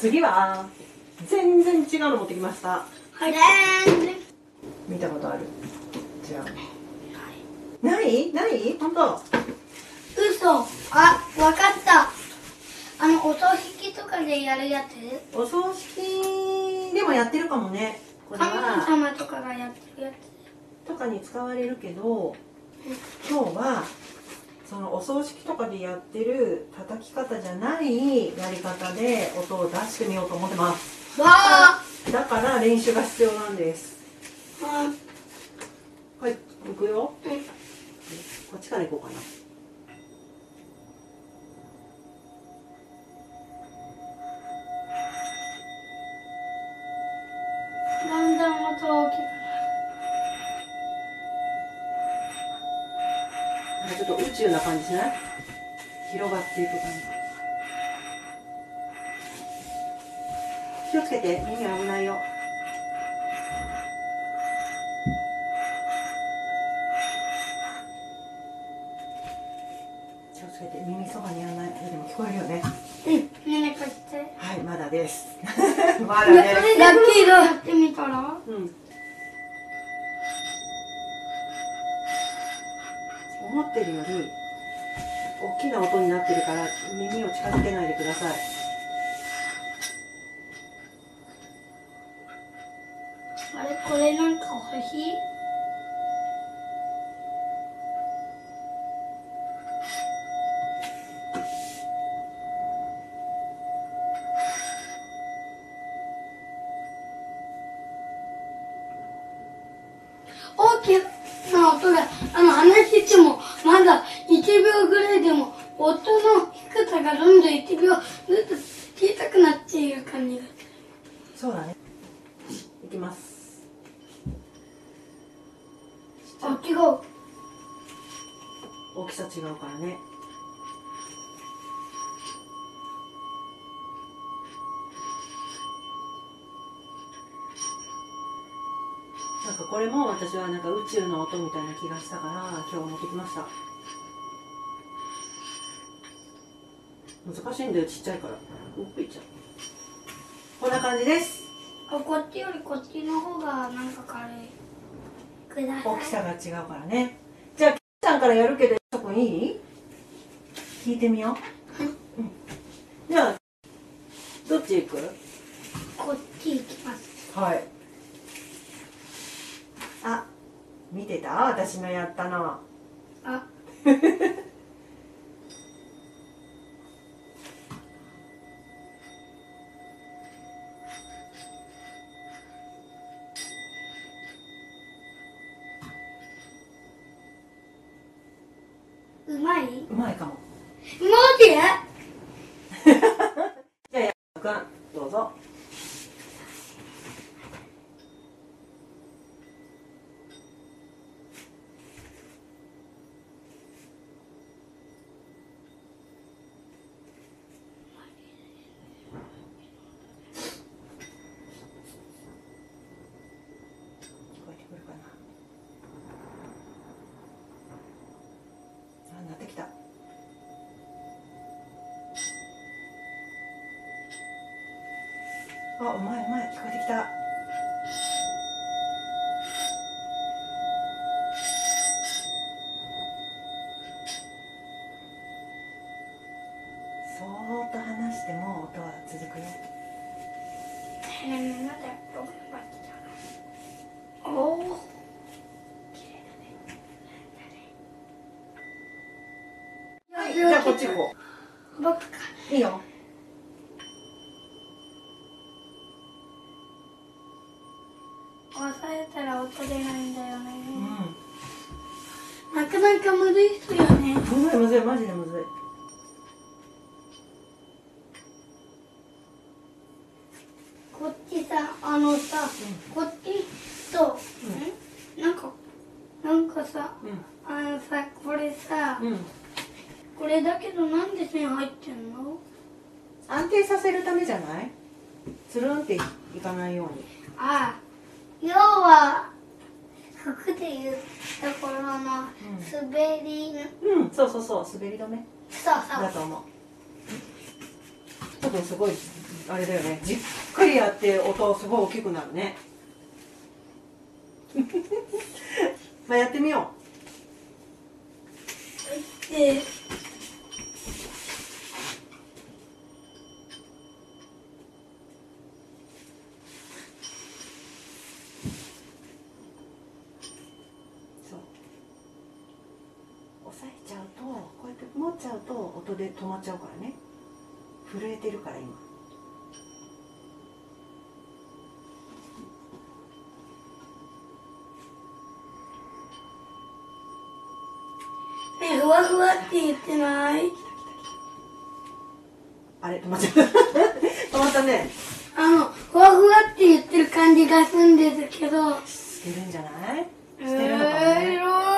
次は全然違うの持ってきました。はい。見たことある。違うない？ない？本当。嘘。あわかった。あのお葬式とかでやるやつ？お葬式でもやってるかもね。これ神は様とかがやってるやつ。とかに使われるけど今日はそのお葬式とかでやってる叩き方じゃないやり方で音を出してみようと思ってます。わあ。だから練習が必要なんです。あ。はい行くよ。うんこっちから行こうかなかちょっと宇宙な感じしない？広がっていく感じ気をつけて耳危ないよ。気をつけて耳そばにやらない。でも聞こえるよね。うん。ねえねえこっちはいまだです。まだラです。ッキーだやってみたら？うんってるより大きな音になってるから耳を近づけないでください。あれこれなんか欲しい？大きな音があの話してもまだ1秒ぐらいでも音の低さがどんどん1秒ずつ小さくなっている感じがするそうだね。いきます。あ違う。大きさ違うからね。なんかこれも私はなんか宇宙の音みたいな気がしたから今日持ってきました難しいんだよちっちゃいから。奥いっちゃうこんな感じです。あこっちよりこっちの方がなんか軽い。大きさが違うからね。じゃあキさんからやるけどそこいい？聞いてみよう、うん、じゃあどっち行く？こっち行きます。はい。あ見てた？私のやったの。あ うまい？うまいかも。マジじゃあやくんどうぞ聞こえてくるかなあなってきたあ、うまいうまい聞こえてきた。そーっと話しても音は続くよ。おおはいじゃあこっち行こ僕かういいよ押さえたら音出ないんだよね、うなかなかむずいっすよね。んむずいむずいマジでむずい。こっちさあのさ、こっちと、ん。なんかなんかさうあのさこれさ、んうん。これだけどなんで線入ってんの？安定させるためじゃない？つるんっていかないように。ああ要は服でいうところの滑り、うんそうそうそう滑り止め。そうそう。だと思う。多分すごいあれだよね。じっくりやって音すごい大きくなるね。まあやってみよでうそう押さえちゃうとこうやって持っちゃうと音で止まっちゃうからね。震えてるから今。えふわふわって言ってない？あれ止まっちゃった。止まったね。あのふわふわって言ってる感じがするんですけど。してるんじゃない？えしてるのかもーね、色こ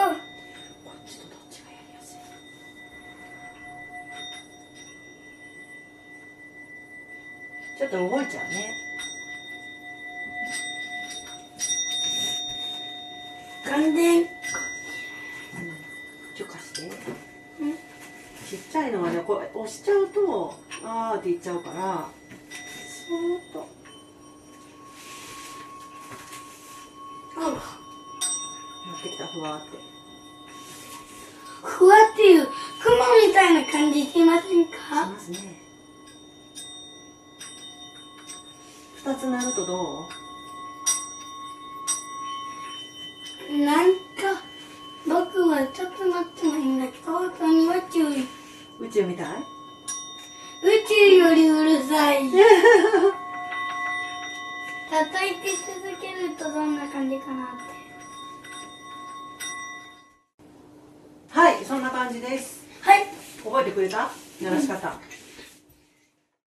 ちょっと動いちゃうね。完全。ちょ貸して。ちっちゃいのはねこう押しちゃうとあーって言っちゃうから。そーっと。あやってきたふわーって。ふわっていう雲みたいな感じしませんしかますね二つなるとどう？なんか僕はちょっと待ってもいいんだけど本当に宇宙。宇宇宙みたい？宙よりうるさい。叩いて続けるとどんな感じかなって。はいそんな感じです。はい。覚えてくれた？鳴らし方